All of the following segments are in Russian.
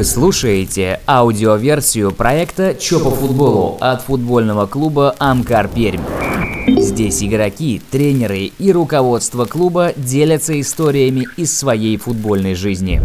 Вы слушаете аудиоверсию проекта «Чё по футболу» от футбольного клуба «Амкар Пермь». Здесь игроки, тренеры и руководство клуба делятся историями из своей футбольной жизни.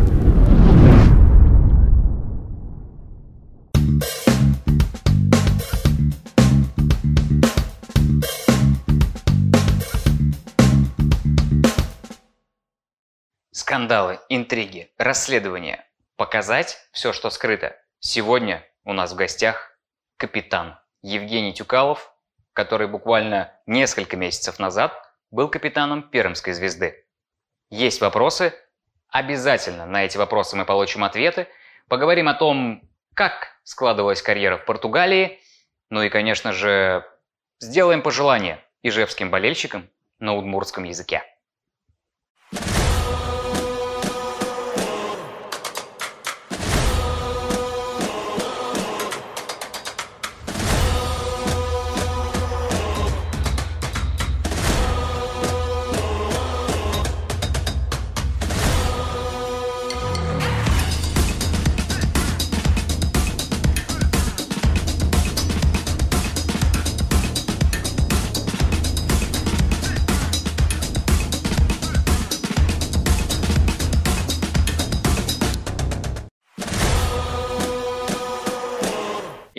Скандалы, интриги, расследования. Показать все, что скрыто. Сегодня у нас в гостях капитан Евгений Тюкалов, который буквально несколько месяцев назад был капитаном Пермской звезды. Есть вопросы? Обязательно на эти вопросы мы получим ответы. Поговорим о том, как складывалась карьера в Португалии. Ну и, конечно же, сделаем пожелания ижевским болельщикам на удмуртском языке.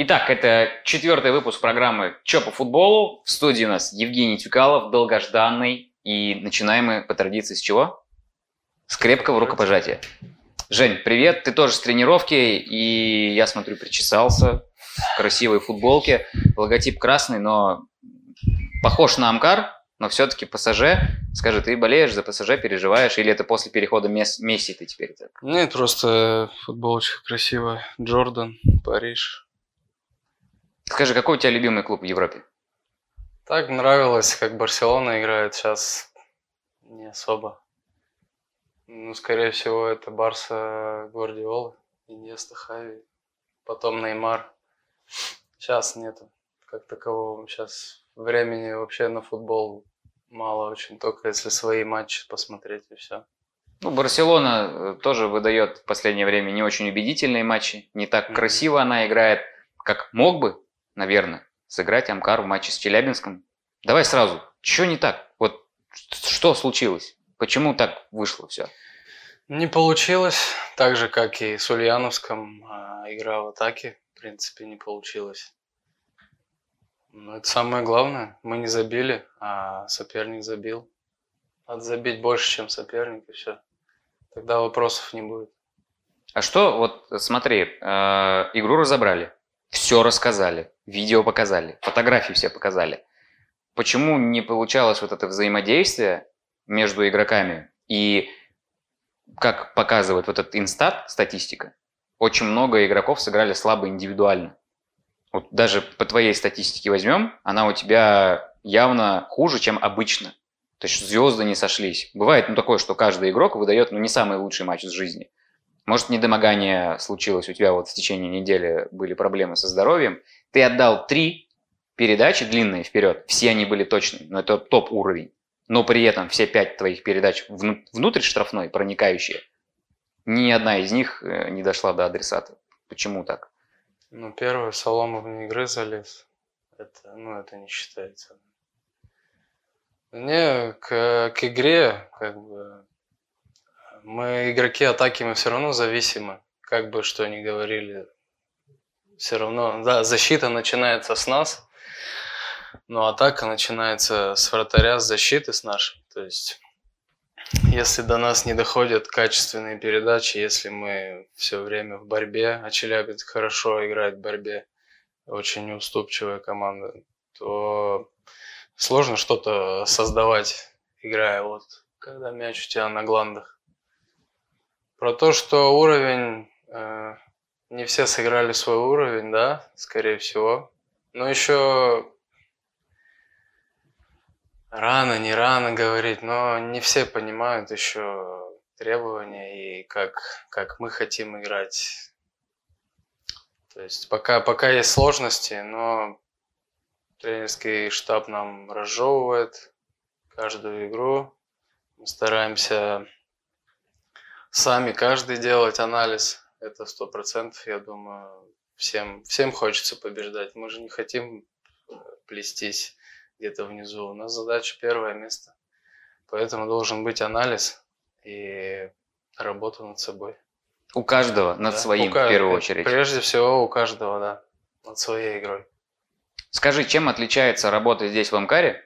Итак, это четвертый выпуск программы «Чё по футболу». В студии у нас Евгений Тюкалов, долгожданный. И начинаем мы по традиции с чего? С крепкого рукопожатия. Жень, привет, ты тоже с тренировки, и я смотрю, причесался в красивой футболке. Логотип красный, но похож на Амкар, но все-таки ПСЖ. Скажи, ты болеешь за ПСЖ, переживаешь, или это после перехода Месси ты теперь так? Нет, просто футболочка красивая. Джордан, Париж. Скажи, какой у тебя любимый клуб в Европе? Так нравилось, как Барселона играет сейчас. Не особо. Ну, скорее всего, это Барса Гвардиола, Иньеста Хави, потом Неймар. Сейчас нету как такового. Сейчас времени вообще на футбол мало очень, только если свои матчи посмотреть и все. Ну, Барселона э, тоже выдает в последнее время не очень убедительные матчи. Не так mm-hmm. красиво она играет, как мог бы, наверное, сыграть Амкар в матче с Челябинском. Давай сразу, что не так? Вот что случилось? Почему так вышло все? Не получилось, так же, как и с Ульяновском. А, игра в атаке, в принципе, не получилось. Но это самое главное. Мы не забили, а соперник забил. Надо забить больше, чем соперник, и все. Тогда вопросов не будет. А что, вот смотри, э, игру разобрали, все рассказали, видео показали, фотографии все показали. Почему не получалось вот это взаимодействие между игроками? И как показывает вот этот инстат, статистика, очень много игроков сыграли слабо индивидуально. Вот даже по твоей статистике возьмем, она у тебя явно хуже, чем обычно. То есть звезды не сошлись. Бывает ну, такое, что каждый игрок выдает ну, не самый лучший матч в жизни. Может, недомогание случилось у тебя вот в течение недели, были проблемы со здоровьем. Ты отдал три передачи длинные вперед, все они были точные, но это топ уровень. Но при этом все пять твоих передач внутрь штрафной, проникающие, ни одна из них э, не дошла до адресата. Почему так? Ну, первое, Соломов в игры залез. Это, ну, это не считается. Не, к, к игре, как бы, мы игроки атаки, мы все равно зависимы. Как бы что ни говорили. Все равно, да, защита начинается с нас, но атака начинается с вратаря, с защиты с нашей. То есть, если до нас не доходят качественные передачи, если мы все время в борьбе, а Челябинск хорошо играет в борьбе, очень неуступчивая команда, то сложно что-то создавать, играя вот, когда мяч у тебя на гландах. Про то, что уровень, э, не все сыграли свой уровень, да, скорее всего. Но еще рано, не рано говорить, но не все понимают еще требования и как, как мы хотим играть. То есть пока, пока есть сложности, но тренерский штаб нам разжевывает каждую игру. Мы стараемся сами каждый делать анализ это сто процентов, я думаю, всем, всем хочется побеждать. Мы же не хотим э, плестись где-то внизу. У нас задача первое место. Поэтому должен быть анализ и работа над собой. У каждого над Да, своим у в первую очередь. Прежде всего у каждого, да, над своей игрой. Скажи, чем отличается работа здесь в Амкаре?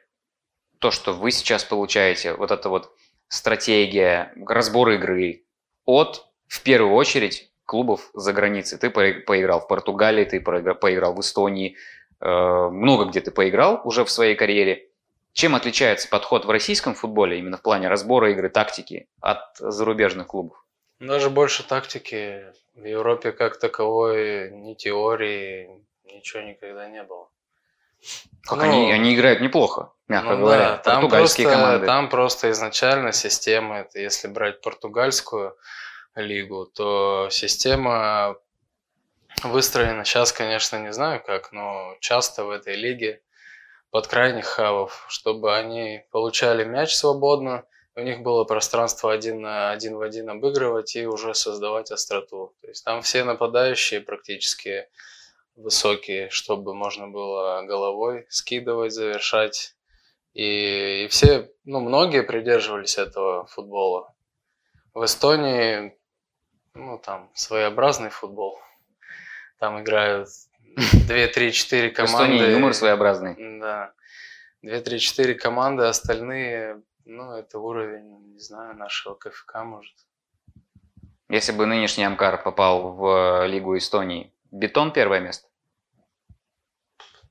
То, что вы сейчас получаете, вот эта вот стратегия, разбор игры, от, в первую очередь, клубов за границей. Ты пои- поиграл в Португалии, ты поиграл в Эстонии, э, много где ты поиграл уже в своей карьере. Чем отличается подход в российском футболе, именно в плане разбора игры, тактики, от зарубежных клубов? Даже больше тактики. В Европе как таковой ни теории, ничего никогда не было. Как Ну, они, они играют неплохо, мягко Ну говоря. да, там Португальские просто, команды. там просто изначально система, это если брать португальскую лигу, то система выстроена, сейчас, конечно, не знаю как, но часто в этой лиге под крайних хавов, чтобы они получали мяч свободно, у них было пространство один на один в один обыгрывать и уже создавать остроту. То есть там все нападающие практически высокие, чтобы можно было головой скидывать, завершать. И, и все, ну, многие придерживались этого футбола. В Эстонии, ну, там, своеобразный футбол. Там играют 2, 3, 4 В команды. Эстонии юмор своеобразный. Да. 2, 3, 4 команды, остальные, ну, это уровень, не знаю, нашего КФК, может. Если бы нынешний Амкар попал в Лигу Эстонии, бетон первое место?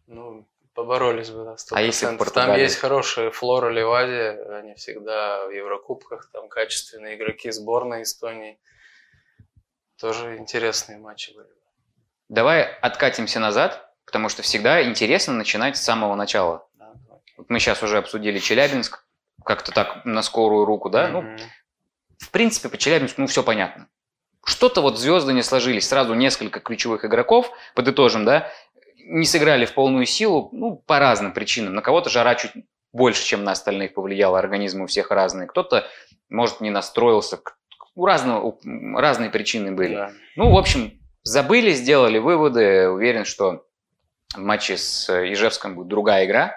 Ну, поборолись бы, да, 100%. А если Там есть хорошие Флора Ливади, они всегда в Еврокубках, там качественные игроки сборной Эстонии. Тоже интересные матчи были. Давай откатимся назад, потому что всегда интересно начинать с самого начала. Да. Вот мы сейчас уже обсудили Челябинск, как-то так на скорую руку, да? Ну, Мгм. в принципе, по Челябинску, ну, все понятно. Что-то вот звезды не сложились. Сразу несколько ключевых игроков, подытожим, да, не сыграли в полную силу, ну, по разным причинам. На кого-то жара чуть больше, чем на остальных повлияла, организмы у всех разные. Кто-то, может, не настроился. У разного, разные причины были. Да. Ну, в общем, забыли, сделали выводы. Уверен, что в матче с Ижевском будет другая игра.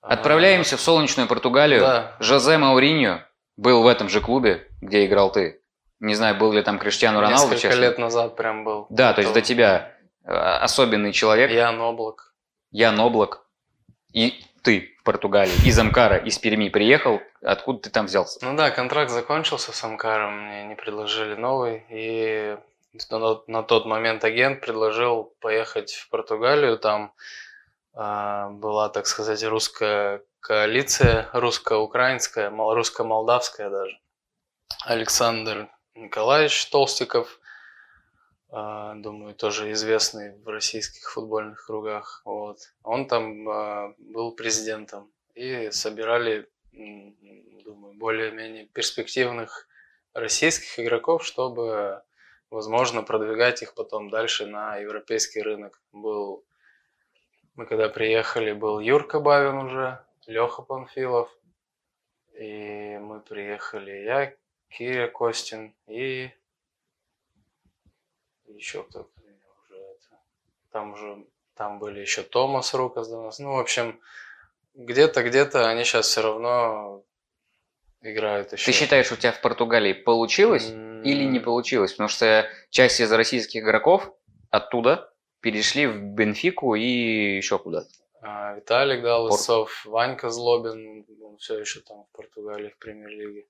Отправляемся в солнечную Португалию. Да. Жозе Мауриньо был в этом же клубе, где играл ты. Не знаю, был ли там Криштиану Роналду, Несколько честно. лет назад прям был. Да, то есть до тебя особенный человек, Ян Облак. Ян Облак, и ты в Португалии, из Амкара, из Перми приехал. Откуда ты там взялся? Ну да, контракт закончился с Амкаром, мне не предложили новый, и на, на тот момент агент предложил поехать в Португалию, там а, была, так сказать, русская коалиция, русско-украинская, мол- русско-молдавская даже. Александр Николаевич Толстиков, думаю, тоже известный в российских футбольных кругах. Вот. Он там а, был президентом и собирали, думаю, более-менее перспективных российских игроков, чтобы, возможно, продвигать их потом дальше на европейский рынок. Был, мы когда приехали, был Юрка Бавин уже, Леха Панфилов, и мы приехали я, Киря Костин и еще кто-то уже это. Там уже там были еще Томас Рукас до нас. Ну, в общем, где-то, где-то они сейчас все равно играют еще. Ты считаешь, у тебя в Португалии получилось или не получилось? Потому что часть из российских игроков оттуда перешли в Бенфику и еще куда-то. А, Виталик Далысов, Ванька Злобин, он все еще там в Португалии, в премьер-лиге.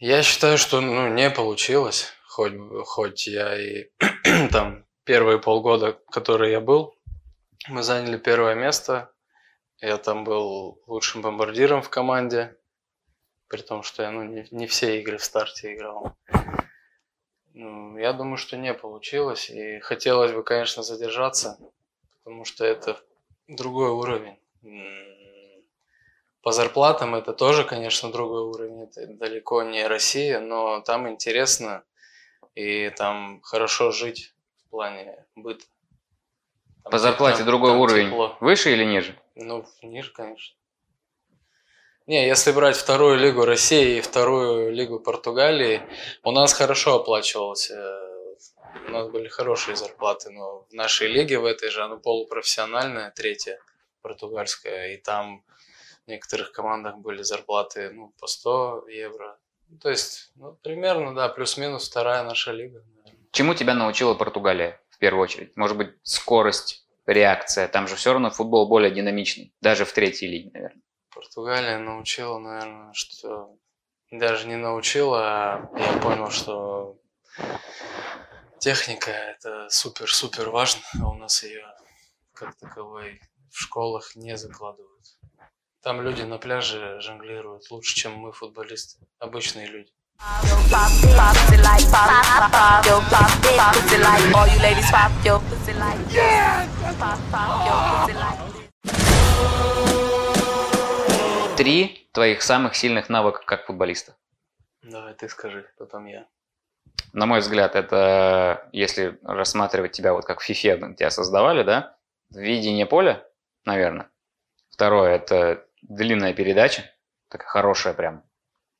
Я считаю, что ну, не получилось, хоть, хоть я и там первые полгода, которые я был, мы заняли первое место. Я там был лучшим бомбардиром в команде, при том, что я ну, не, не все игры в старте играл. Ну, я думаю, что не получилось, и хотелось бы, конечно, задержаться, потому что это другой уровень. По зарплатам это тоже, конечно, другой уровень. Это далеко не Россия, но там интересно и там хорошо жить в плане быта. Там По те- зарплате там- другой там уровень. тепло. Выше или ниже? Ну, ниже, конечно. Не, если брать вторую лигу России и вторую лигу Португалии, у нас хорошо оплачивалось. У нас были хорошие зарплаты, но в нашей лиге, в этой же, она полупрофессиональная, третья, португальская, и там в некоторых командах были зарплаты ну, по 100 евро. То есть, ну, примерно, да, плюс-минус вторая наша лига. Наверное. Чему тебя научила Португалия в первую очередь? Может быть, скорость, реакция? Там же все равно футбол более динамичный, даже в третьей лиге, наверное. Португалия научила, наверное, что даже не научила, а я понял, что техника это супер-супер важно, а у нас ее как таковой в школах не закладывают. Там люди на пляже жонглируют лучше, чем мы, футболисты, обычные люди. Три твоих самых сильных навыка как футболиста. Давай ты скажи, потом я. На мой взгляд, это если рассматривать тебя вот как в FIFA тебя создавали, да, видение поля, наверное. Второе – это длинная передача, такая хорошая прям.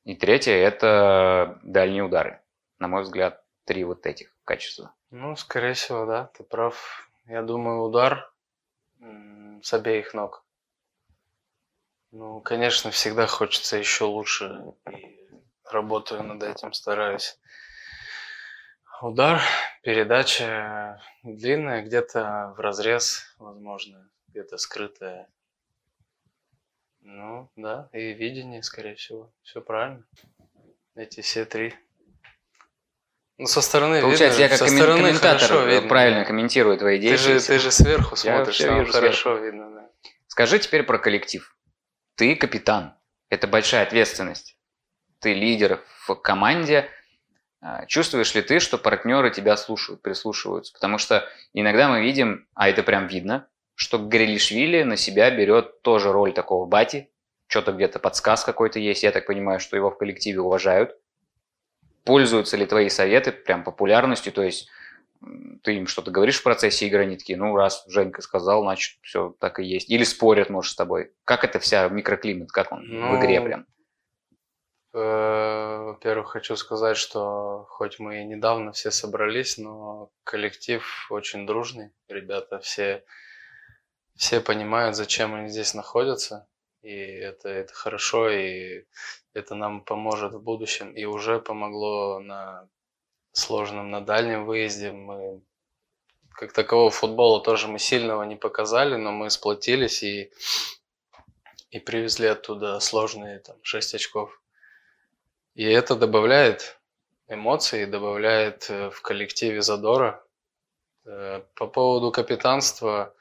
И третье – это дальние удары. На мой взгляд, три вот этих качества. Ну, скорее всего, да, ты прав. Я думаю, удар с обеих ног. Ну, конечно, всегда хочется еще лучше. И работаю над этим, стараюсь. Удар, передача длинная, где-то в разрез, возможно, где-то скрытая. Ну, да, и видение, скорее всего. Все правильно. Эти все три. Ну, со стороны Получается, видно, я как со коммен- стороны комментатор видно, правильно да. комментирую твои Ты действия. же, ты же сверху Я смотришь, всё там вижу хорошо видно, да. Скажи теперь про коллектив. Ты капитан. Это большая ответственность. Ты лидер в команде. А, Чувствуешь ли ты, что партнеры тебя слушают, прислушиваются? Потому что иногда мы видим, а это прям видно, что Грилишвили на себя берет тоже роль такого бати. Что-то где-то подсказ какой-то есть. Я так понимаю, что его в коллективе уважают. Пользуются ли твои советы прям популярностью? То есть ты им что-то говоришь в процессе игры, они такие, ну, раз Женька сказал, значит, все так и есть. Или спорят, может, с тобой. Как это вся микроклимат, как он в Ну, игре прям? Э, Во-первых, хочу сказать, что хоть мы и недавно все собрались, но коллектив очень дружный. Ребята все, все понимают, зачем они здесь находятся. И это, это хорошо, и это нам поможет в будущем. И уже помогло на сложном, на дальнем выезде. Мы как такового футбола тоже мы сильного не показали, но мы сплотились и, и привезли оттуда сложные там 6 очков. И это добавляет эмоций, добавляет э, в коллективе задора. Э, По поводу капитанства,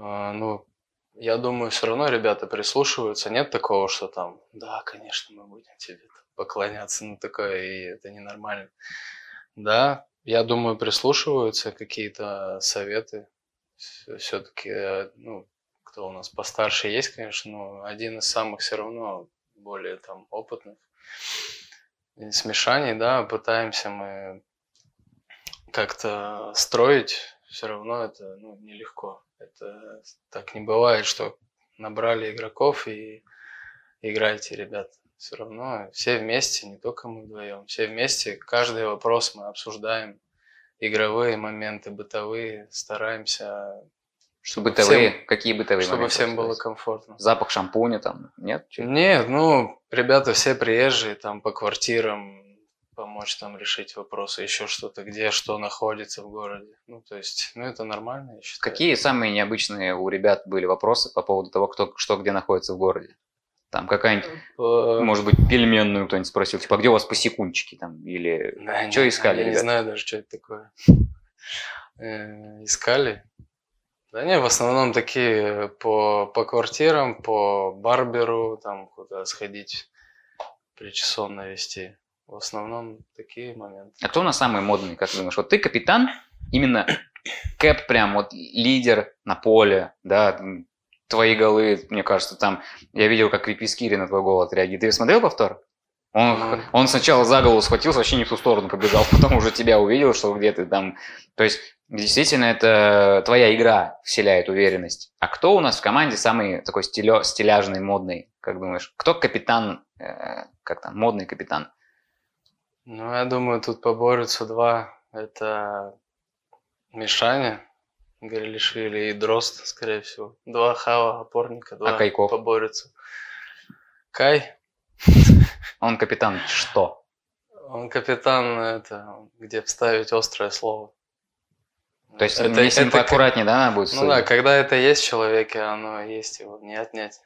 ну, я думаю, все равно ребята прислушиваются. Нет такого, что там, да, конечно, мы будем тебе поклоняться, ну такое, и это ненормально. Да, я думаю, прислушиваются какие-то советы. Все-таки, ну, кто у нас постарше есть, конечно, но один из самых все равно более там опытных смешаний, да, пытаемся мы как-то строить, все равно это ну, нелегко. Это так не бывает, что набрали игроков и играйте, ребят. Все равно все вместе, не только мы вдвоем, все вместе, каждый вопрос мы обсуждаем, игровые моменты, бытовые, стараемся, чтобы Бытовые? всем, Какие бытовые чтобы всем было комфортно. Запах шампуня там, нет? Нет, ну, ребята все приезжие, там по квартирам, помочь там решить вопросы, еще что-то, где что находится в городе. Ну, то есть, ну, это нормально, я считаю. Какие самые необычные у ребят были вопросы по поводу того, кто что где находится в городе? Там какая-нибудь, Э, может быть, пельменную кто-нибудь спросил, типа, а где у вас посекунчики там? Или да, что искали, Я не знаю даже, что это такое. Э, Искали. Да не, в основном такие по, по квартирам, по барберу, там куда сходить, причесон навести. В основном такие моменты. А кто у нас самый модный, как ты думаешь? Вот ты капитан, именно Кэп прям вот лидер на поле, да, твои голы, мне кажется, там, я видел, как Крипискири на твой гол отреагирует. Ты смотрел повтор? Он, Ну. он сначала за голову схватился, вообще не в ту сторону побежал, потом уже тебя увидел, что где ты там. То есть, действительно, это твоя игра вселяет уверенность. А кто у нас в команде самый такой стилё, стиляжный, модный, Как думаешь, кто капитан, э, как там, модный капитан? Ну, я думаю, тут поборются два. Это Мишаня, Грилишвили и Дрозд, скорее всего. Два хава, опорника, два А Кайков? поборются. Кай, Он капитан что? он капитан, это, где вставить острое слово. То есть Это- ним это поаккуратнее, да, надо будет Ну да, судить? когда это есть в человеке, оно есть, его не отнять.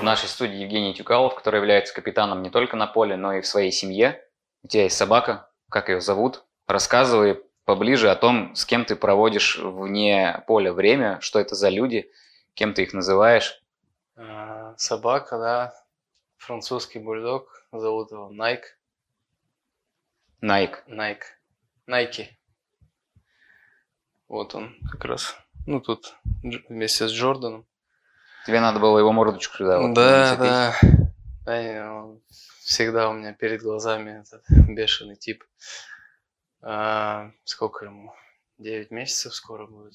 В нашей студии Евгений Тюкалов, который является капитаном не только на поле, но и в своей семье. У тебя есть собака, как ее зовут? Рассказывай поближе о том, с кем ты проводишь вне поля время, что это за люди, кем ты их называешь. А, Собака, да, французский бульдог, зовут его Найк. Найк. Найк. Найки. Вот он как раз. Ну, тут вместе с Джорданом. Тебе надо было его мордочку сюда вот да, да. Да, он всегда у меня перед глазами этот бешеный тип. А, сколько ему? 9 месяцев скоро будет.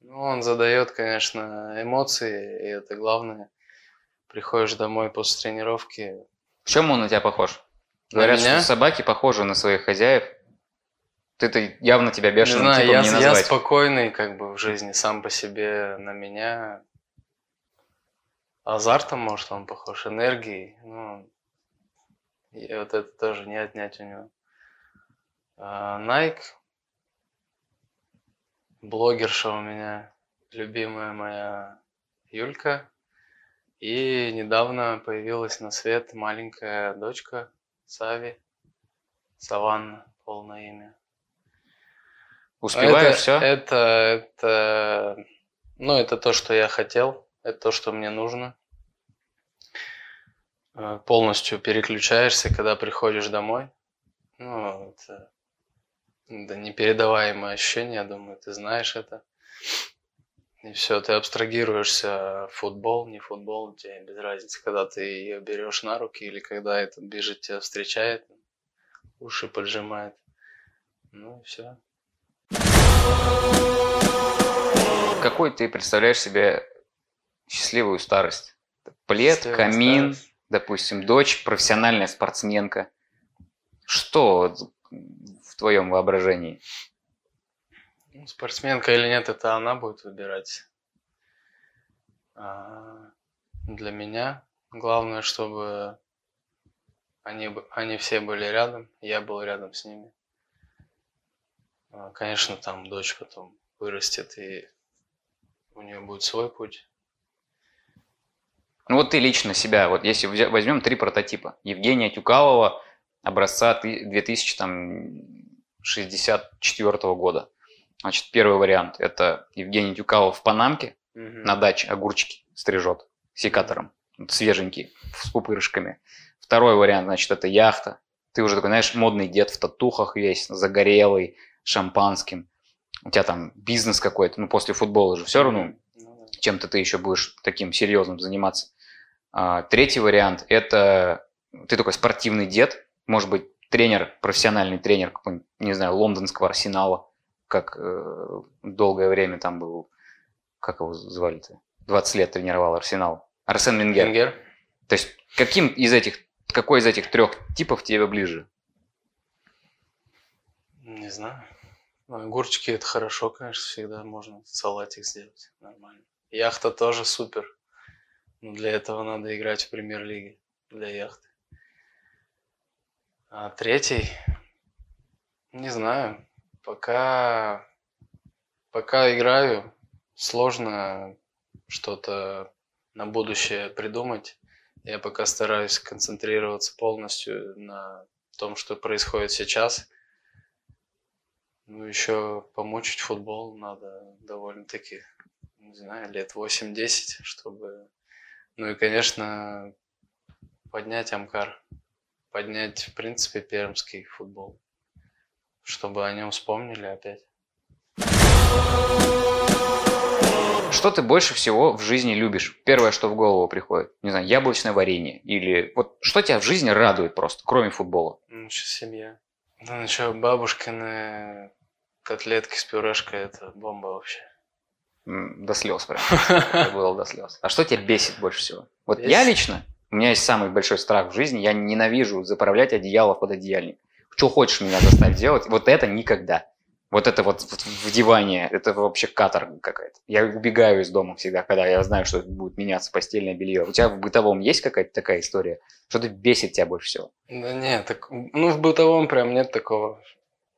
Ну, он задает, конечно, эмоции, и это главное. Приходишь домой после тренировки. В чем он на тебя похож? Говорят, что собаки похожи на своих хозяев. Ты-то явно тебя Не бешеным знаю, типом я, не я назвать. спокойный как бы в жизни сам по себе на меня. Азартом, может, он похож, энергией. Ну, и вот это тоже не отнять у него. А, Nike. Блогерша у меня, любимая моя Юлька. И недавно появилась на свет маленькая дочка Сави. Саванна, полное имя. Успеваешь это, все? Это, это, ну, это то, что я хотел, это то, что мне нужно. Э, Полностью переключаешься, когда приходишь домой. Ну, это, это непередаваемое ощущение, я думаю, ты знаешь это. И все, ты абстрагируешься, футбол, не футбол, тебе без разницы, когда ты ее берешь на руки или когда этот бежит тебя встречает, уши поджимает. Ну и все. Какой ты представляешь себе счастливую старость? Плед, Счастливая камин, старость. допустим, дочь, профессиональная спортсменка. Что в твоем воображении? Ну, Спортсменка или нет, это она будет выбирать. А, Для меня главное, чтобы они, они все были рядом, я был рядом с ними. А, Конечно, там дочь потом вырастет, и у нее будет свой путь. Ну вот ты лично себя, вот если возьмем три прототипа. Евгения Тюкалова, образца ты- 2064 года. Значит, первый вариант – это Евгений Тюкалов в Панамке, Мгм. на даче огурчики стрижет секатором, вот свеженький, с пупырышками. Второй вариант, значит, это яхта. Ты уже такой, знаешь, модный дед в татухах весь, загорелый, шампанским. У тебя там бизнес какой-то, ну, после футбола же все равно Ну чем-то ты еще будешь таким серьезным заниматься. А, третий вариант – это ты такой спортивный дед, может быть, тренер, профессиональный тренер, не знаю, лондонского арсенала, как э, долгое время там был, как его звали-то, 20 лет тренировал арсенал. Арсен Венгер. Венгер. То есть каким из этих, какой из этих трех типов тебе ближе? Не знаю. Ну, Огурчики это хорошо, конечно, всегда можно салатик сделать. Нормально. Яхта тоже супер. Но для этого надо играть в премьер-лиге. Для яхты. А третий? Не знаю. Пока, пока играю, сложно что-то на будущее придумать. Я пока стараюсь концентрироваться полностью на том, что происходит сейчас. Ну, еще помучить футбол надо довольно-таки, не знаю, лет 8-10, чтобы... Ну и, конечно, поднять Амкар, поднять, в принципе, пермский футбол, чтобы о нем вспомнили опять. Что ты больше всего в жизни любишь? Первое, что в голову приходит. Не знаю, яблочное варенье. Или вот что тебя в жизни радует просто, кроме футбола? Ну, еще семья. Ну, еще бабушкины котлетки с пюрешкой, это бомба вообще. До слез прям. Было до слез. А что тебя бесит больше всего? Вот я лично, у меня есть самый большой страх в жизни, я ненавижу заправлять одеяло под одеяльник. Что хочешь меня заставить делать, вот это никогда. Вот это вот вот вдевание, это вообще каторга какая-то. Я убегаю из дома всегда, когда я знаю, что будет меняться постельное белье. У тебя в бытовом есть какая-то такая история? Что-то бесит тебя больше всего? Да нет, так, ну в бытовом прям нет такого.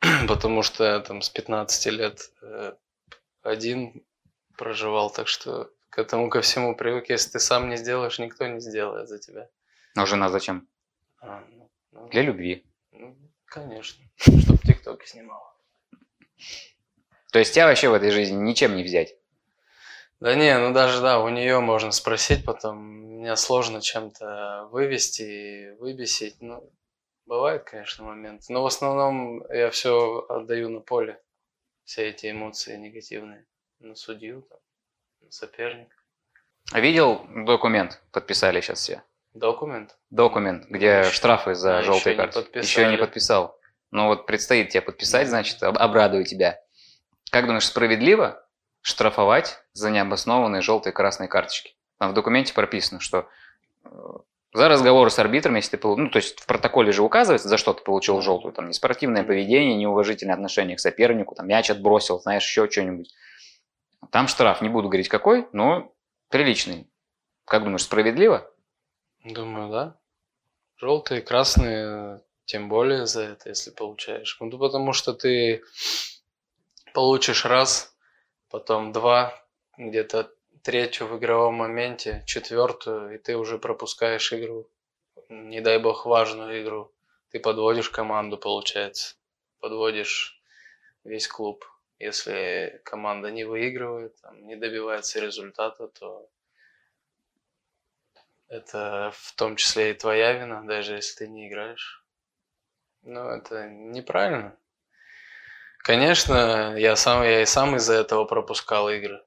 Потому что я там с 15 лет э, один проживал, так что к этому ко всему привык. Если ты сам не сделаешь, никто не сделает за тебя. Но жена зачем? А, ну, ну, Для любви. ну, конечно. Чтоб тиктоки снимала. То есть тебя вообще в этой жизни ничем не взять. Да не, ну даже да, у нее можно спросить потом. Меня сложно чем-то вывести выбесить. Ну, бывает, конечно, момент. Но в основном я все отдаю на поле. Все эти эмоции негативные. На судью, там, на соперника. А Видел документ? Подписали сейчас все. Документ. Документ, где Еще- штрафы за а, желтые еще не карты. Еще подписали. не подписал. Ну вот предстоит тебе подписать, значит, об- обрадую тебя. Как думаешь, справедливо штрафовать за необоснованные желтые и красные карточки? Там в документе прописано, что э, за разговоры с арбитром, если ты пол- ну, то есть в протоколе же указывается, за что ты получил желтую, там неспортивное поведение, неуважительное отношение к сопернику, там мяч отбросил, знаешь, еще что-нибудь. Там штраф, не буду говорить какой, но приличный. Как думаешь, справедливо? Думаю, да. Желтые, красные, тем более за это, если получаешь. Ну, потому что ты получишь раз, потом два, где-то третью в игровом моменте, четвертую, и ты уже пропускаешь игру. Не дай бог важную игру. Ты подводишь команду, получается. Подводишь весь клуб. Если команда не выигрывает, там, не добивается результата, то это в том числе и твоя вина, даже если ты не играешь. Но это неправильно. Конечно, я сам, я и сам из-за этого пропускал игры.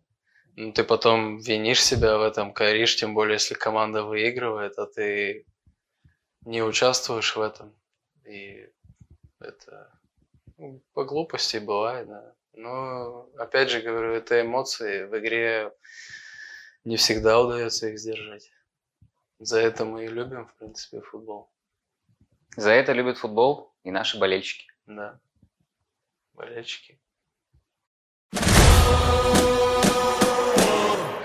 Но ты потом винишь себя в этом, коришь, тем более, если команда выигрывает, а ты не участвуешь в этом. И это ну, по глупости бывает, да. Но, опять же говорю, это эмоции. В игре не всегда удается их сдержать. За это мы и любим, в принципе, футбол. За это любят футбол и наши болельщики. Да. Болельщики.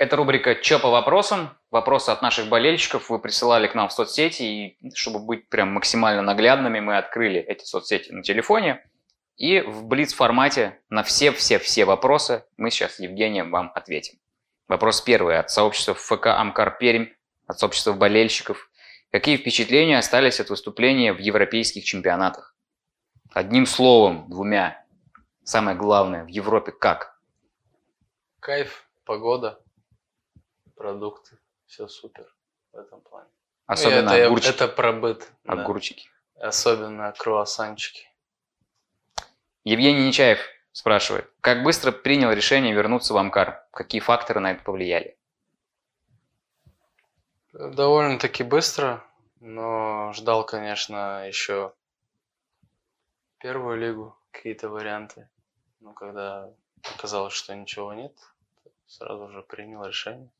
Это рубрика «Чё по вопросам?». Вопросы от наших болельщиков вы присылали к нам в соцсети, и чтобы быть прям максимально наглядными, мы открыли эти соцсети на телефоне. И в блиц-формате на все-все-все вопросы мы сейчас с Евгением вам ответим. Вопрос первый от сообщества ФК Амкар Пермь, от сообщества болельщиков. Какие впечатления остались от выступления в европейских чемпионатах? Одним словом, двумя. Самое главное, в Европе как? Кайф, погода, продукты. Все супер в этом плане. Ну, Особенно это, я- огурчики. это пробыт. да. огурчики. Особенно круассанчики. Евгений Нечаев спрашивает, как быстро принял решение вернуться в Амкар? Какие факторы на это повлияли? Довольно-таки быстро, но ждал, конечно, еще первую лигу, какие-то варианты. Но когда оказалось, что ничего нет, сразу же принял решение.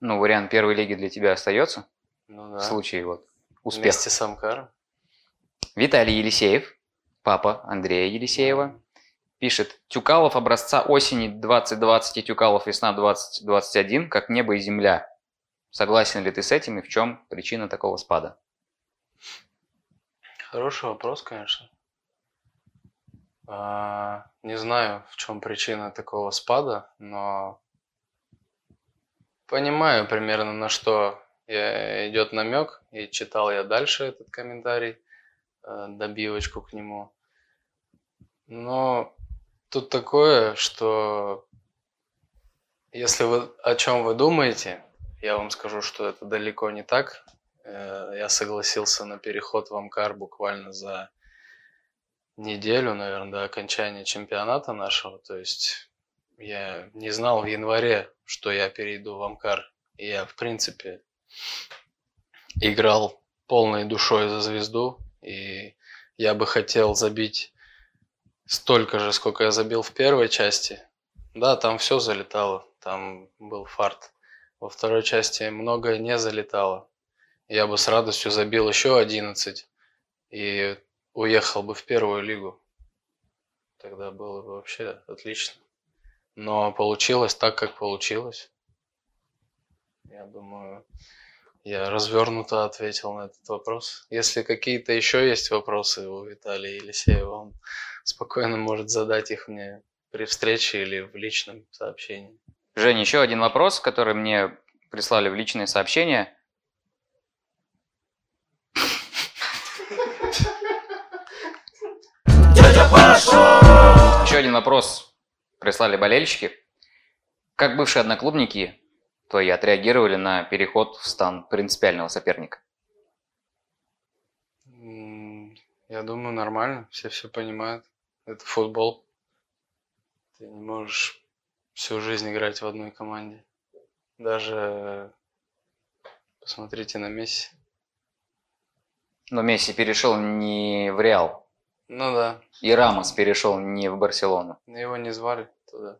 Ну, вариант первой лиги для тебя остается Ну в да, случае вот успеха. вместе с Амкаром. Виталий Елисеев, папа Андрея Елисеева, пишет, Тюкалов образца осени 2020 и Тюкалов весна 2021, как небо и земля. Согласен ли ты с этим и в чем причина такого спада? Хороший вопрос, конечно. А, не знаю, в чем причина такого спада, но понимаю примерно на что идет намек, и читал я дальше этот комментарий, добивочку к нему. Но тут такое, что если вы о чем вы думаете, я вам скажу, что это далеко не так. Э, Я согласился на переход в Амкар буквально за неделю, наверное, до окончания чемпионата нашего. То есть я не знал в январе, что я перейду в Амкар. И я, в принципе, играл полной душой за звезду. И я бы хотел забить столько же, сколько я забил в первой части. Да, там все залетало. там был фарт. Во второй части многое не залетало. Я бы с радостью забил еще 11 и уехал бы в первую лигу. Тогда было бы вообще отлично. Но получилось так, как получилось. Я думаю, я развернуто ответил на этот вопрос. Если какие-то еще есть вопросы у Виталия Елисеева, он спокойно может задать их мне при встрече или в личном сообщении. Жень, еще один вопрос, который мне прислали в личные сообщения. Еще один вопрос прислали болельщики. Как бывшие одноклубники, то и отреагировали на переход в стан принципиального соперника? Я думаю, нормально. Все все понимают. Это футбол. Ты не можешь всю жизнь играть в одной команде. Даже посмотрите на Месси. Но Месси перешел не в Реал. Ну да. И Рамос перешел не в Барселону. Его не звали туда.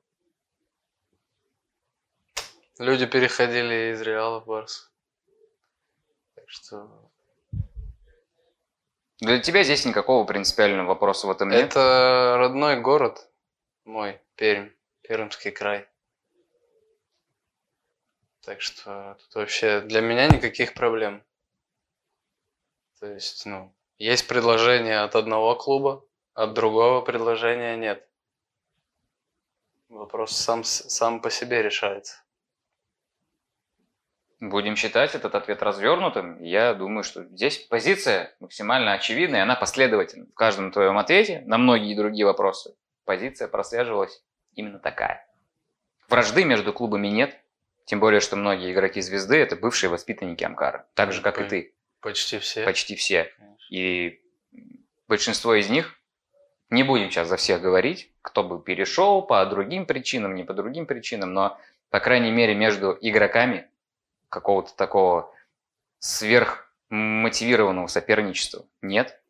Люди переходили из Реала в Барс. Так что... Для тебя здесь никакого принципиального вопроса в этом нет? Это родной город мой, Пермь, Пермский край. Так что тут вообще для меня никаких проблем. То есть, ну, есть предложение от одного клуба, от другого предложения нет. Вопрос сам, сам по себе решается. Будем считать этот ответ развернутым. Я думаю, что здесь позиция максимально очевидная, она последовательна. В каждом твоем ответе на многие другие вопросы позиция прослеживалась именно такая. Вражды между клубами нет, тем более, что многие игроки звезды это бывшие воспитанники Амкара, так же, как и ты. Почти все. Почти все. И большинство из них, не будем сейчас за всех говорить, кто бы перешел по другим причинам, не по другим причинам, но, по крайней мере, между игроками какого-то такого сверхмотивированного соперничества нет.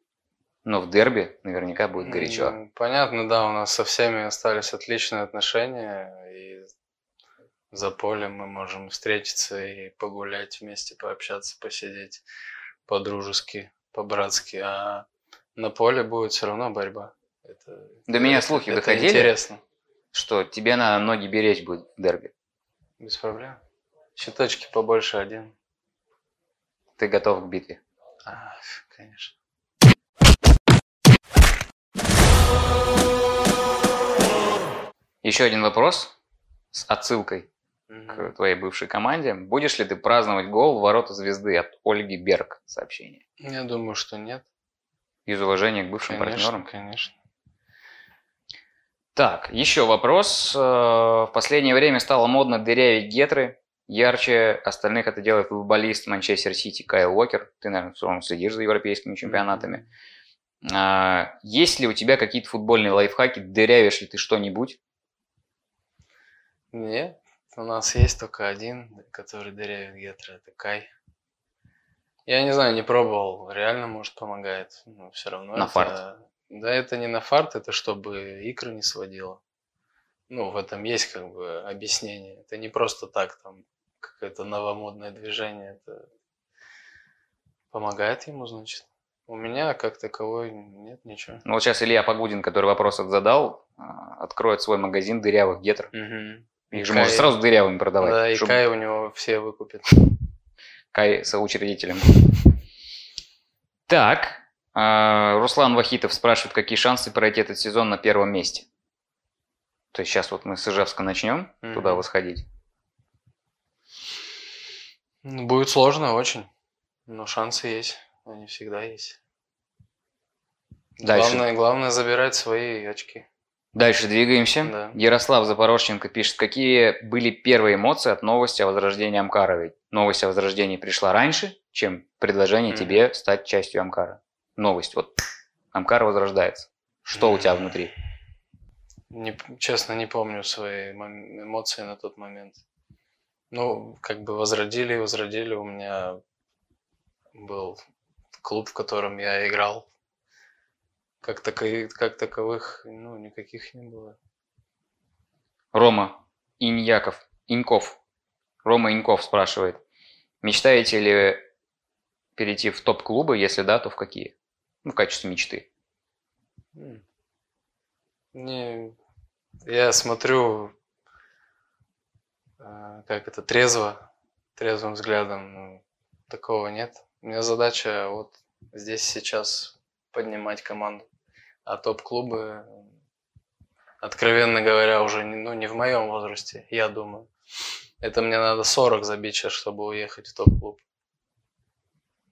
Но в дерби наверняка будет горячо. Понятно, да, у нас со всеми остались отличные отношения. И за полем мы можем встретиться и погулять вместе, пообщаться, посидеть по-дружески, по-братски. А на поле будет все равно борьба. Это, До меня слухи это доходили, интересно. что тебе надо ноги беречь будет в дерби. Без проблем. Щиточки побольше один. Ты готов к битве? А, конечно. Еще один вопрос с отсылкой mm-hmm. к твоей бывшей команде. Будешь ли ты праздновать гол в ворота звезды от Ольги Берг? Сообщение. Я думаю, что нет. Из уважения к бывшим конечно, партнерам? Конечно. Так, еще вопрос. Э, в последнее время стало модно дырявить гетры Ярче остальных это делает футболист Манчестер Сити Кайл Уокер. Ты, наверное, все равно следишь за европейскими чемпионатами. А, есть ли у тебя какие-то футбольные лайфхаки? Дырявишь ли ты что-нибудь? Нет, у нас есть только один, который дырявит гетро, это Кай. Я не знаю, не пробовал, реально, может, помогает, но все равно. На это... фарт? Да, это не на фарт, это чтобы икры не сводило. Ну, в этом есть как бы объяснение. Это не просто так там какое-то новомодное движение, это помогает ему, значит. У меня как таковой нет ничего. Ну вот сейчас Илья Погудин, который вопрос задал, а, откроет свой магазин дырявых гетр. Угу. Их же Кай... можно сразу дырявыми продавать. Да, и чтобы... Кай у него все выкупит. Кай соучредителем. Так, а, Руслан Вахитов спрашивает, какие шансы пройти этот сезон на первом месте. То есть сейчас вот мы с Ижевска начнем mm-hmm. туда восходить. Будет сложно очень, но шансы есть, они всегда есть. Дальше. Главное, главное забирать свои очки. Дальше двигаемся. Да. Ярослав Запорожченко пишет, какие были первые эмоции от новости о возрождении Амкара? Ведь новость о возрождении пришла раньше, чем предложение mm-hmm. тебе стать частью Амкара. Новость, вот Амкар возрождается. Что mm-hmm. у тебя внутри? Не, честно, не помню свои эмоции на тот момент. Ну, как бы возродили и возродили. У меня был клуб, в котором я играл. Как, таковых, как таковых, ну, никаких не было. Рома Иньяков Иньков. Рома Иньков спрашивает. Мечтаете ли перейти в топ-клубы? Если да, то в какие? Ну, в качестве мечты. Не, я смотрю, как это, трезво, трезвым взглядом. Ну, такого нет. У меня задача вот здесь сейчас поднимать команду. А топ-клубы, откровенно говоря, уже не, ну, не в моем возрасте, я думаю. Это мне надо 40 забить сейчас, чтобы уехать в топ-клуб.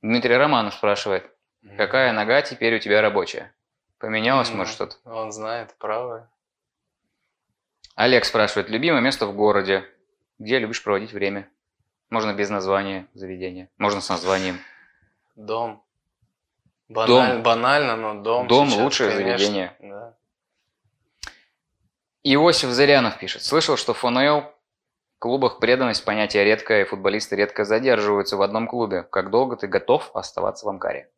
Дмитрий Романов спрашивает. Какая нога теперь у тебя рабочая? Поменялось, М, может, что-то? Он знает, правая. Олег спрашивает. Любимое место в городе? Где любишь проводить время? Можно без названия заведения. Можно с названием. Дом. Баналь- Дом. Банально, но дом. Дом сейчас, лучшее конечно, заведение. Да. Иосиф Зырянов пишет. Слышал, что в ФНЛ клубах преданность понятие редкое, и футболисты редко задерживаются в одном клубе. Как долго ты готов оставаться в Амкаре?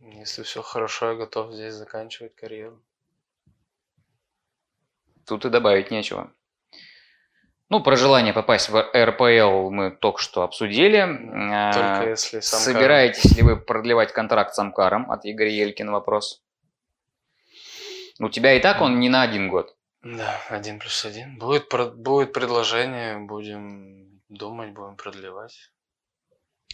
Если все хорошо, я готов здесь заканчивать карьеру. Тут и добавить нечего. Ну, про желание попасть в РПЛ мы только что обсудили. А, Только если сам Собираетесь ли вы продлевать контракт с Амкаром? От Игоря Елькина вопрос. У тебя и так он не на один год. Да, один плюс один. Будет, про- будет предложение, будем думать, будем продлевать.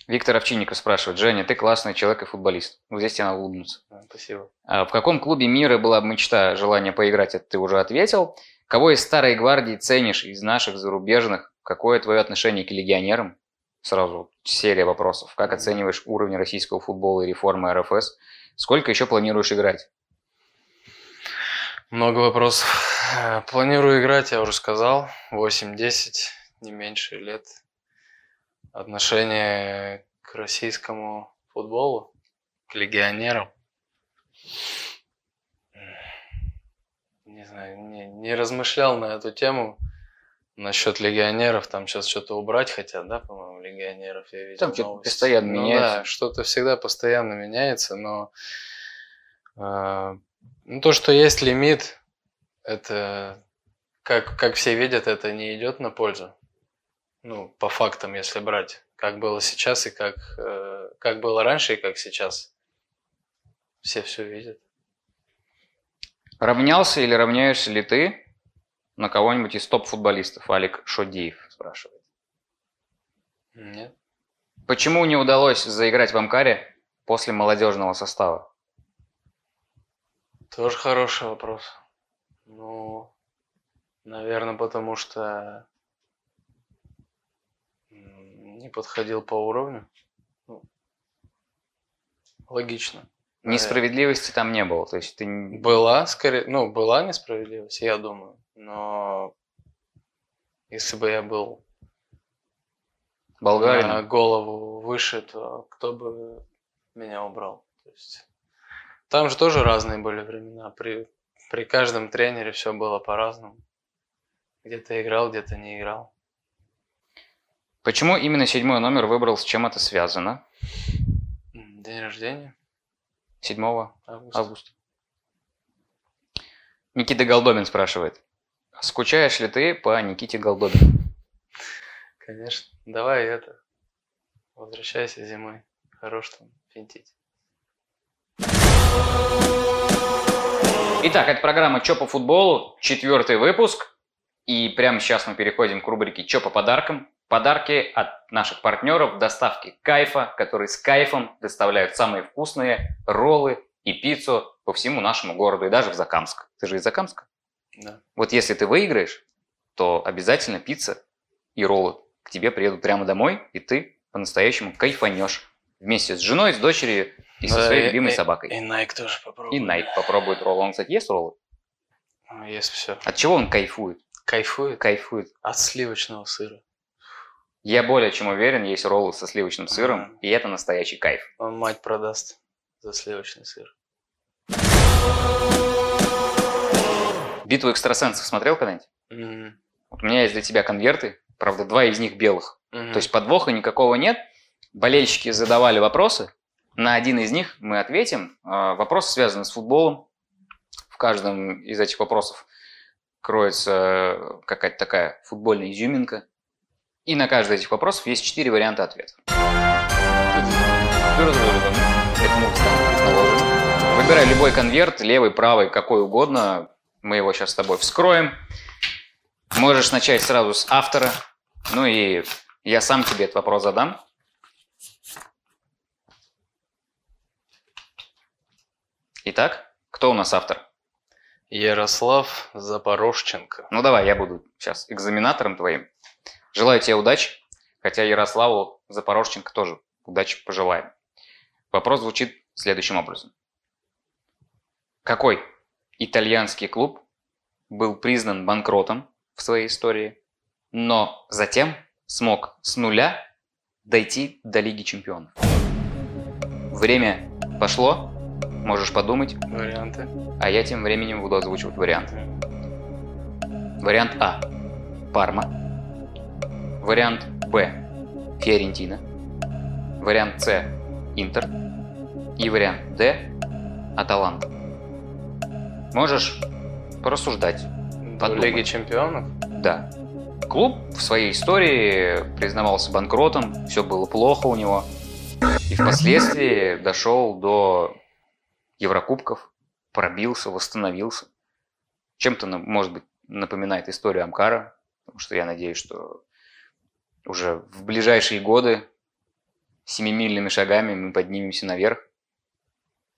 Виктор Овчинников спрашивает. Женя, ты классный человек и футболист. Вот здесь тебе надо улыбнуться. Спасибо. А В каком клубе мира была бы мечта, желание поиграть? Это ты уже ответил. Кого из старой гвардии ценишь, из наших зарубежных? Какое твое отношение к легионерам? Сразу серия вопросов. Как оцениваешь уровень российского футбола и реформы РФС? Сколько еще планируешь играть? Много вопросов. Планирую играть, я уже сказал. 8-10, не меньше лет. Отношение к российскому футболу, к легионерам. Не знаю, не, не размышлял на эту тему. Насчет легионеров, там сейчас что-то убрать хотят, да, по-моему, легионеров, я видел Там что-то постоянно Ну меняется. Да, что-то всегда постоянно меняется, но э, ну, то, что есть лимит, это, как, как все видят, это не идет на пользу. Ну, по фактам, если брать, как было сейчас и как, э, как было раньше и как сейчас. Все все видят. Равнялся или равняешься ли ты на кого-нибудь из топ-футболистов? Алик Шодиев спрашивает. Нет? Почему не удалось заиграть в Амкаре после молодежного состава? Тоже хороший вопрос. Ну, наверное, потому что не подходил по уровню. Ну, логично. Несправедливости там не было. То есть ты Была, скорее, ну, была несправедливость, я думаю. Но если бы я был болгарин. на голову выше, то кто бы меня убрал? То есть, там же тоже разные были времена. При, при каждом тренере все было по-разному. Где-то играл, где-то не играл. Почему именно седьмой номер выбрал, с чем это связано? День рождения, 7 августа. августа. Никита Голдобин спрашивает. Скучаешь ли ты по Никите Голдобину? Конечно. Давай это. Возвращайся зимой. Хорош там финтить. Итак, это программа «Чё по футболу», четвертый выпуск. И прямо сейчас мы переходим к рубрике «Чё по подаркам». Подарки от наших партнеров доставки кайфа, которые с кайфом доставляют самые вкусные роллы и пиццу по всему нашему городу и даже в Закамск. Ты же из Закамска? Да. Вот если ты выиграешь, то обязательно пицца и роллы к тебе приедут прямо домой, и ты по-настоящему кайфанешь вместе с женой, с дочерью и со Да, своей и- любимой и- собакой. И Найк тоже попробуй. И Найк попробует роллы. Он, кстати, ест роллы? Есть все. От чего он кайфует? Кайфует Кайфует. от сливочного сыра. Я более чем уверен, есть роллы со сливочным сыром, Ага. и это настоящий кайф. Он мать продаст за сливочный сыр. Битву экстрасенсов смотрел когда-нибудь? Мгм. Вот у меня есть для тебя конверты, правда, два из них белых. Мгм. То есть подвоха никакого нет. Болельщики задавали вопросы. На один из них мы ответим. А, Вопросы связаны с футболом. В каждом из этих вопросов кроется какая-то такая футбольная изюминка. И на каждый из этих вопросов есть четыре варианта ответа. Выбирай любой конверт, левый, правый, какой угодно. Мы его сейчас с тобой вскроем. Можешь начать сразу с автора. Ну и я сам тебе этот вопрос задам. Итак, кто у нас автор? Ярослав Запорожченко. Ну давай, я буду сейчас экзаменатором твоим. Желаю тебе удачи, хотя Ярославу Запорожченко тоже удачи пожелаем. Вопрос звучит следующим образом. Какой итальянский клуб был признан банкротом в своей истории, но затем смог с нуля дойти до Лиги Чемпионов? Время пошло, Можешь подумать. Варианты. А я тем временем буду озвучивать варианты. Вариант А. Парма. Вариант Б. Фиорентина. Вариант С. Интер. И вариант Д. Аталанта. Можешь порассуждать. До Подумай. Лиги Чемпионов? Да. Клуб в своей истории признавался банкротом, все было плохо у него. И впоследствии дошел до Еврокубков, пробился, восстановился. Чем-то, на- может быть, напоминает историю Амкара, потому что я надеюсь, что уже в ближайшие годы семимильными шагами мы поднимемся наверх,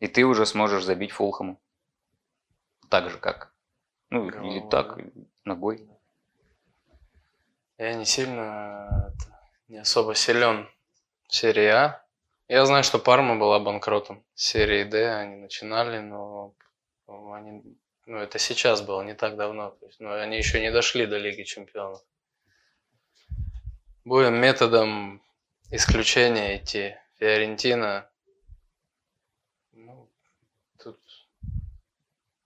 и ты уже сможешь забить Фулхаму. Так же, как... Ну, или Головой. так, ногой. Я не сильно, не особо силен в серии А. Я знаю, что Парма была банкротом. Серии Д они начинали, но они, ну, это сейчас было, не так давно. То есть, но они еще не дошли до Лиги Чемпионов. Будем методом исключения идти. Фиорентина. Ну, тут...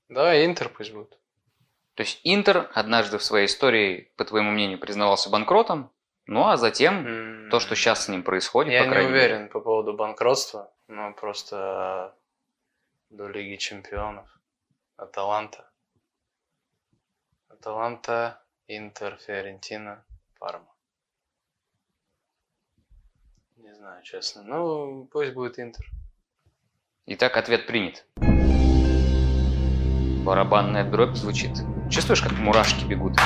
Давай Интер пусть будет. То есть Интер однажды в своей истории, по твоему мнению, признавался банкротом, ну а затем М, то, что сейчас с ним происходит, Я по не крайней мере. уверен по поводу банкротства, но просто до Лиги Чемпионов. Аталанта. Аталанта, Интер, Фиорентина, Парма. Не знаю, честно. Ну, пусть будет Интер. Итак, ответ принят. Барабанная дробь звучит. Чувствуешь, как мурашки бегут?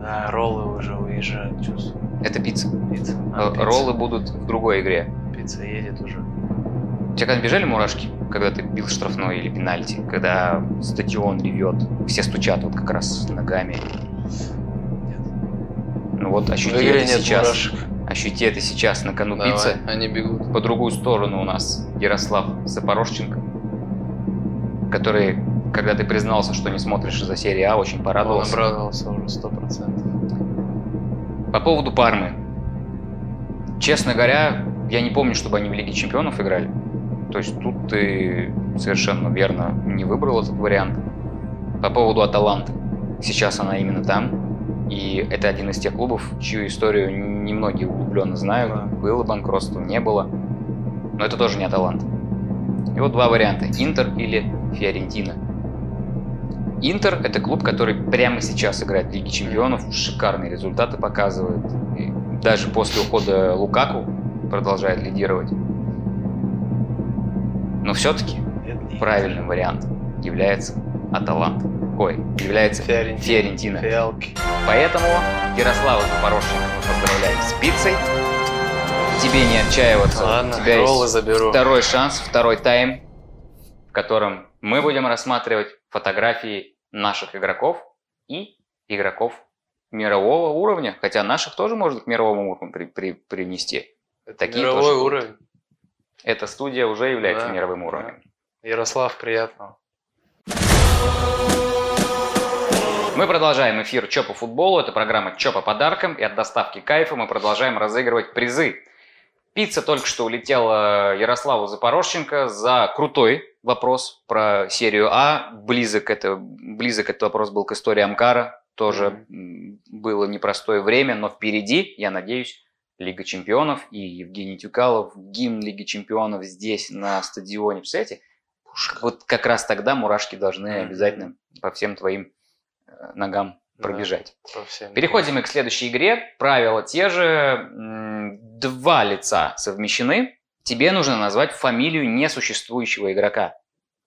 Да, роллы уже уезжают, чувствую. Это пицца. Пицца. Э, А, пицца. Роллы будут в другой игре. Пицца едет уже. У тебя когда бежали мурашки, когда ты бил штрафной или пенальти, когда стадион ревет, все стучат вот как раз ногами. Нет. Ну вот В ощути игре нет сейчас. мурашек. Ощути это сейчас на кону Давай, пиццы. они бегут. По другую сторону у нас Ярослав Запорожченко, который, когда ты признался, что не смотришь за серии А, очень Он порадовался. обрадовался уже сто процентов. По поводу Пармы. Честно говоря, я не помню, чтобы они в Лиге Чемпионов играли. То есть тут ты совершенно верно не выбрал этот вариант. По поводу Аталанты. Сейчас она именно там. И это один из тех клубов, чью историю немногие углубленно знают. Да. Было банкротство, не было. Но это тоже не Аталанта. И вот два варианта. Интер или Фиорентина. Интер – это клуб, который прямо сейчас играет в Лиге Чемпионов, шикарные результаты показывает. И даже после ухода Лукаку продолжает лидировать. Но все-таки правильным вариантом является Аталанта. Ой, является Фиорентина. Фиалки. Поэтому Ярослава Запорожченко мы поздравляем с пиццей. Тебе не отчаиваться. Ладно, У тебя есть заберу. второй шанс, второй тайм, в котором мы будем рассматривать фотографии наших игроков и игроков мирового уровня, хотя наших тоже можно к мировому уровню при- при- принести. Это такие мировой тоже будут. уровень. Эта студия уже является Да, мировым да. уровнем. Ярослав, приятного. Мы продолжаем эфир «Чё по футболу». Это программа «Чё по подаркам». И от доставки кайфа мы продолжаем разыгрывать призы. Пицца только что улетела Ярославу Запорожченко за крутой вопрос про серию А. Близок, это, близок этот вопрос был к истории Амкара. Тоже было непростое время, но впереди, я надеюсь, Лига чемпионов и Евгений Тюкалов, гимн Лиги чемпионов здесь, на стадионе. Представляете? Вот как раз тогда мурашки должны обязательно по всем твоим ногам пробежать. По всем. Переходим мы к следующей игре. Правила те же. Два лица совмещены. Тебе нужно назвать фамилию несуществующего игрока.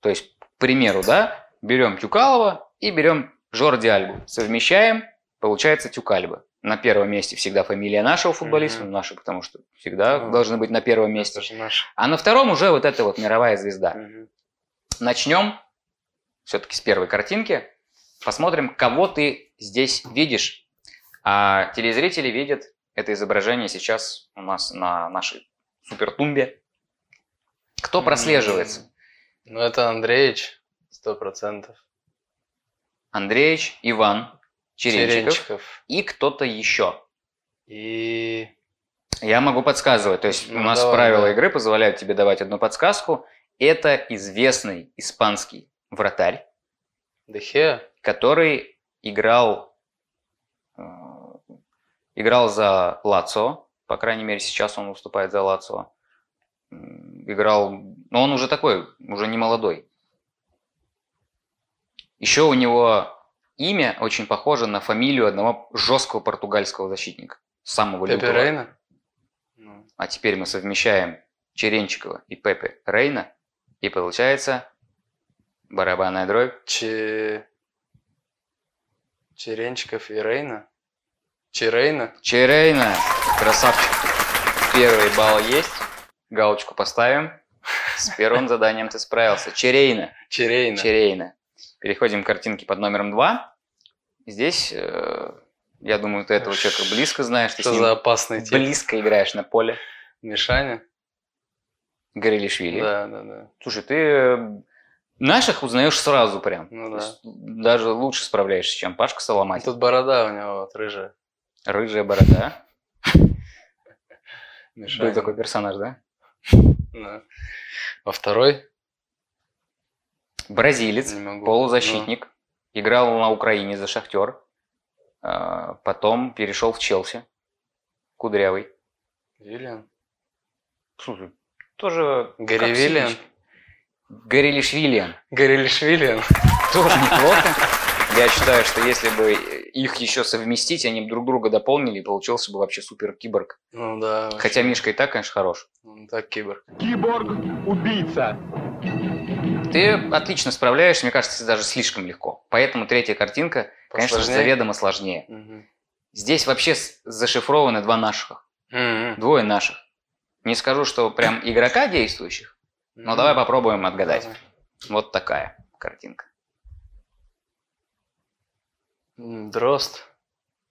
То есть, к примеру, да, берем Тюкалова и берем Жорди Альбу. Совмещаем, получается Тюкальба. На первом месте всегда фамилия нашего футболиста, ну, наша, потому что всегда Ну, должны быть на первом месте. А на втором уже вот эта вот мировая звезда. Мгм. Начнем все-таки с первой картинки. Посмотрим, кого ты здесь видишь. А телезрители видят это изображение сейчас у нас на нашей супертумбе. Кто прослеживается? Ну, это Андреевич, сто процентов. Андреевич, Иван, Черенчиков, Черенчиков. и кто-то еще. И... Я могу подсказывать. То есть у Ну, нас давай, правила да. игры позволяют тебе давать одну подсказку. Это известный испанский вратарь, Дехе. Который играл, э, играл за Лацо, по крайней мере сейчас он выступает за Лацо. Играл, но он уже такой, уже не молодой. Еще у него имя очень похоже на фамилию одного жесткого португальского защитника, самого Пепе лютого. Рейна. Ну, А теперь мы совмещаем Черенчикова и Пепе Рейна, и получается барабанная дробь. Че... Черенчиков и Рейна. Черейна. Черейна, красавчик. Первый балл есть. Галочку поставим. С первым заданием ты справился. Черейна. Черейна. Черейна. Переходим к картинке под номером два. Здесь, э, я думаю, ты этого человека близко знаешь. Ты Что ним за опасный тип? близко играешь на поле. Мишаня? Горелишвили. Да, да, да. Слушай, ты э, наших узнаешь сразу прям. Ну да. Даже лучше справляешься, чем Пашка Соломатин. Тут борода у него вот рыжая. Рыжая борода. Был такой персонаж, да? Да. Во второй? Бразилец, полузащитник. Играл на Украине за Шахтер. А, Потом перешел в Челси. Кудрявый. Ну, Виллиан. Слушай, тоже... Гарри Виллиан. Сидич. Горелишвилиан. Горелишвилиан. Тоже неплохо. Я считаю, что если бы их еще совместить, они бы друг друга дополнили, и получился бы вообще супер киборг. Ну да. вообще. Хотя Мишка и так, конечно, хорош. Он так киборг. Киборг-убийца. Ты отлично справляешься, мне кажется, даже слишком легко. Поэтому третья картинка, конечно же, Посложнее? заведомо сложнее. Мгм. Здесь вообще зашифрованы два наших. Мгм. Двое наших. Не скажу, что прям игрока действующих, Мгм. давай попробуем отгадать. Давай. Вот такая картинка. Дрозд.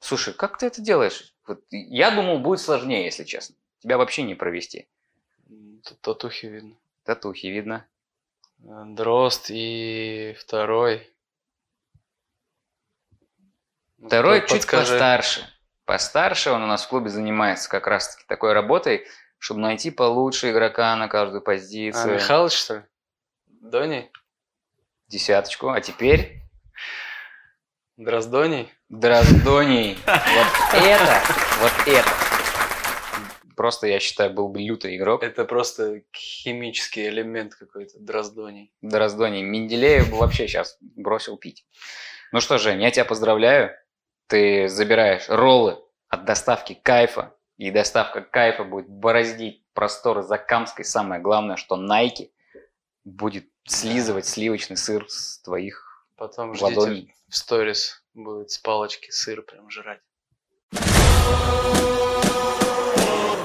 Слушай, как ты это делаешь? Вот я думал, будет сложнее, если честно. Тебя вообще не провести. Тут татухи видно. Татухи видно. Э, Дрозд и второй. Ну, Второй чуть подскажи. постарше. Постарше он у нас в клубе занимается как раз-таки такой работой, чтобы найти получше игрока на каждую А, позицию. Михалыч, что ли? Дони? Десяточку. А теперь Дроздоний? Дроздоний. Вот это, вот это. Просто, я считаю, был бы лютый игрок. Это просто химический элемент какой-то, Дроздоний. Дроздоний. Менделеев бы вообще сейчас бросил пить. Ну что, Жень, я тебя поздравляю. Ты забираешь роллы от доставки кайфа. И доставка кайфа будет бороздить просторы Закамской. Самое главное, что Nike будет слизывать сливочный сыр с твоих Потом ждите ладоней. в сторис будет с палочки сыр прям жрать.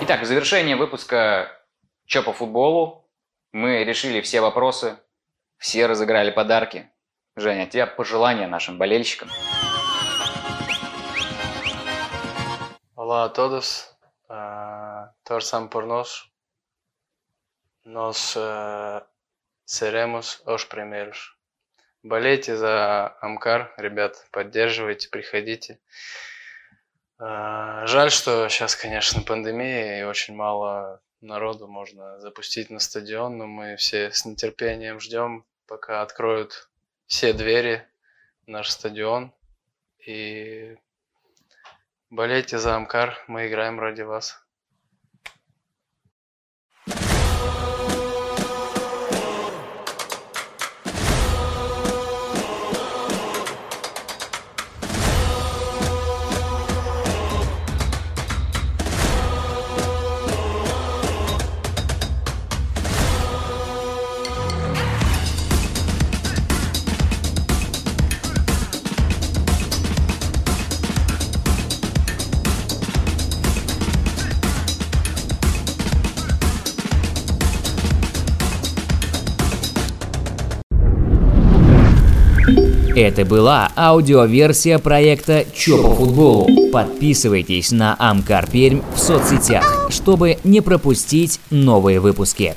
Итак, в завершение выпуска Чё по футболу мы решили все вопросы, все разыграли подарки. Женя, от тебя пожелания нашим болельщикам. Olá a todos. Uh, torçam por nós. Nós uh, seremos os primeiros. Болейте за Амкар, ребят, поддерживайте, приходите. А, Жаль, что сейчас, конечно, пандемия и очень мало народу можно запустить на стадион, но мы все с нетерпением ждем, пока откроют все двери наш стадион. И болейте за Амкар, мы играем ради вас. Это была аудиоверсия проекта «Чё по футболу». Подписывайтесь на Амкар Пермь в соцсетях, чтобы не пропустить новые выпуски.